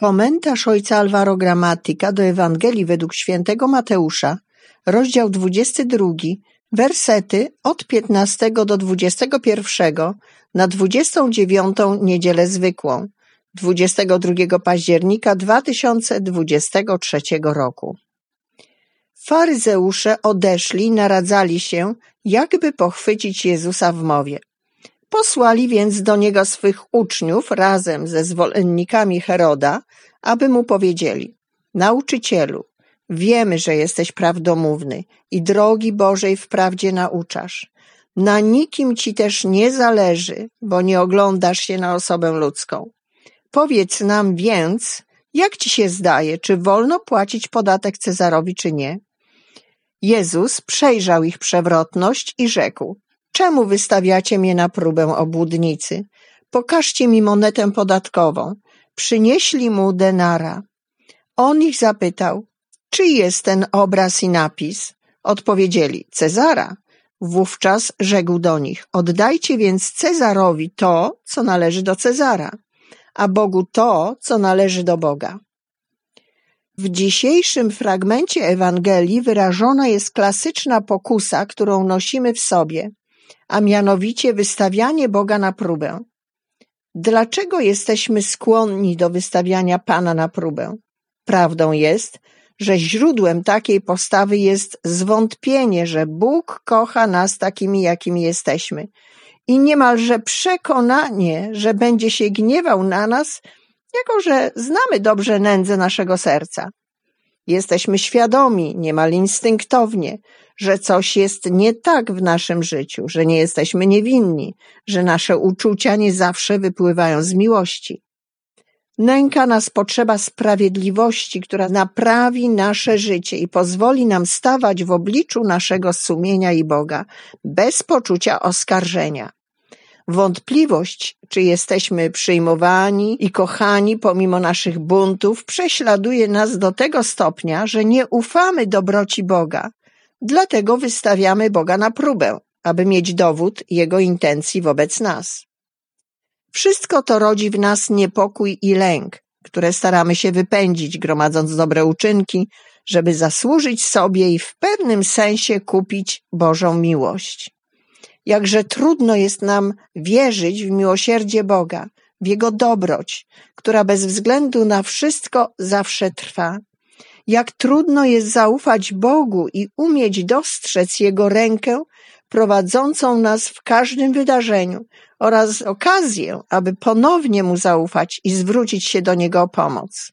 Komentarz ojca Alvaro Gramatyka do Ewangelii według świętego Mateusza, rozdział 22, wersety od 15 do 21 na 29 niedzielę zwykłą, 22 października 2023 roku. Faryzeusze odeszli i naradzali się, jakby pochwycić Jezusa w mowie. Posłali więc do niego swych uczniów razem ze zwolennikami Heroda, aby mu powiedzieli: Nauczycielu, wiemy, że jesteś prawdomówny i drogi Bożej wprawdzie nauczasz. Na nikim ci też nie zależy, bo nie oglądasz się na osobę ludzką. Powiedz nam więc, jak ci się zdaje, czy wolno płacić podatek Cezarowi, czy nie? Jezus przejrzał ich przewrotność i rzekł: Czemu wystawiacie mnie na próbę, obłudnicy? Pokażcie mi monetę podatkową. Przynieśli mu denara. On ich zapytał, czy jest ten obraz i napis? Odpowiedzieli, Cezara. Wówczas rzekł do nich, oddajcie więc Cezarowi to, co należy do Cezara, a Bogu to, co należy do Boga. W dzisiejszym fragmencie Ewangelii wyrażona jest klasyczna pokusa, którą nosimy w sobie, a mianowicie wystawianie Boga na próbę. Dlaczego jesteśmy skłonni do wystawiania Pana na próbę? Prawdą jest, że źródłem takiej postawy jest zwątpienie, że Bóg kocha nas takimi, jakimi jesteśmy i niemalże przekonanie, że będzie się gniewał na nas, jako że znamy dobrze nędzę naszego serca. Jesteśmy świadomi, niemal instynktownie, że coś jest nie tak w naszym życiu, że nie jesteśmy niewinni, że nasze uczucia nie zawsze wypływają z miłości. Nęka nas potrzeba sprawiedliwości, która naprawi nasze życie i pozwoli nam stawać w obliczu naszego sumienia i Boga, bez poczucia oskarżenia. Wątpliwość, czy jesteśmy przyjmowani i kochani pomimo naszych buntów, prześladuje nas do tego stopnia, że nie ufamy dobroci Boga. Dlatego wystawiamy Boga na próbę, aby mieć dowód Jego intencji wobec nas. Wszystko to rodzi w nas niepokój i lęk, które staramy się wypędzić, gromadząc dobre uczynki, żeby zasłużyć sobie i w pewnym sensie kupić Bożą miłość jakże trudno jest nam wierzyć w miłosierdzie Boga, w Jego dobroć, która bez względu na wszystko zawsze trwa. Jak trudno jest zaufać Bogu i umieć dostrzec Jego rękę prowadzącą nas w każdym wydarzeniu oraz okazję, aby ponownie Mu zaufać i zwrócić się do Niego o pomoc.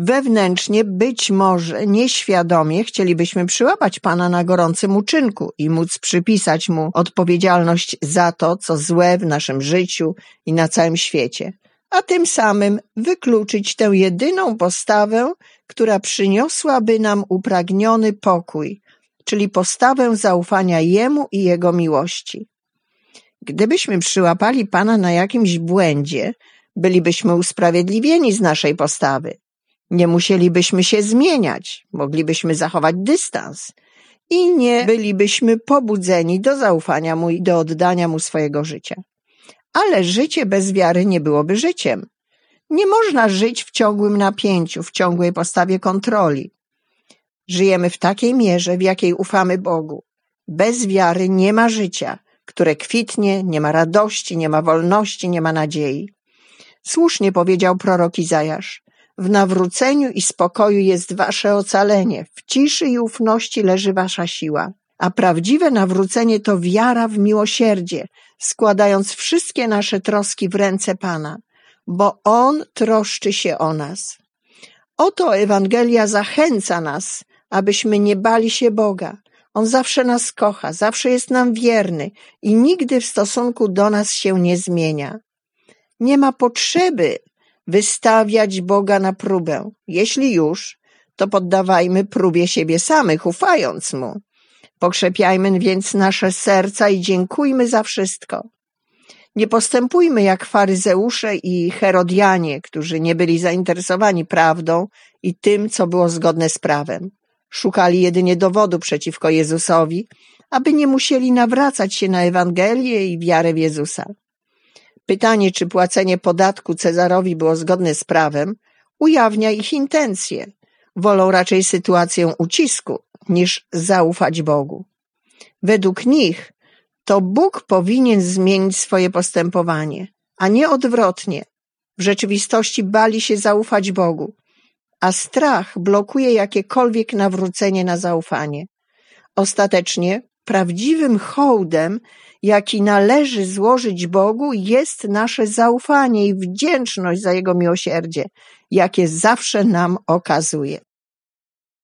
Wewnętrznie, być może nieświadomie chcielibyśmy przyłapać Pana na gorącym uczynku i móc przypisać Mu odpowiedzialność za to, co złe w naszym życiu i na całym świecie, a tym samym wykluczyć tę jedyną postawę, która przyniosłaby nam upragniony pokój, czyli postawę zaufania Jemu i Jego miłości. Gdybyśmy przyłapali Pana na jakimś błędzie, bylibyśmy usprawiedliwieni z naszej postawy nie musielibyśmy się zmieniać, moglibyśmy zachować dystans i nie bylibyśmy pobudzeni do zaufania mu i do oddania mu swojego życia. Ale życie bez wiary nie byłoby życiem. Nie można żyć w ciągłym napięciu, w ciągłej postawie kontroli. Żyjemy w takiej mierze, w jakiej ufamy Bogu. Bez wiary nie ma życia, które kwitnie, nie ma radości, nie ma wolności, nie ma nadziei. Słusznie powiedział prorok Izajasz. W nawróceniu i spokoju jest wasze ocalenie, w ciszy i ufności leży wasza siła. A prawdziwe nawrócenie to wiara w miłosierdzie, składając wszystkie nasze troski w ręce Pana, bo On troszczy się o nas. Oto Ewangelia zachęca nas, abyśmy nie bali się Boga. On zawsze nas kocha, zawsze jest nam wierny i nigdy w stosunku do nas się nie zmienia. Nie ma potrzeby, wystawiać Boga na próbę. Jeśli już, to poddawajmy próbie siebie samych, ufając Mu. Pokrzepiajmy więc nasze serca i dziękujmy za wszystko. Nie postępujmy jak faryzeusze i herodianie, którzy nie byli zainteresowani prawdą i tym, co było zgodne z prawem. Szukali jedynie dowodu przeciwko Jezusowi, aby nie musieli nawracać się na Ewangelię i wiarę w Jezusa. Pytanie, czy płacenie podatku Cezarowi było zgodne z prawem, ujawnia ich intencje. Wolą raczej sytuację ucisku niż zaufać Bogu. Według nich to Bóg powinien zmienić swoje postępowanie, a nie odwrotnie. W rzeczywistości bali się zaufać Bogu, a strach blokuje jakiekolwiek nawrócenie na zaufanie. Ostatecznie prawdziwym hołdem, jaki należy złożyć Bogu, jest nasze zaufanie i wdzięczność za Jego miłosierdzie, jakie zawsze nam okazuje.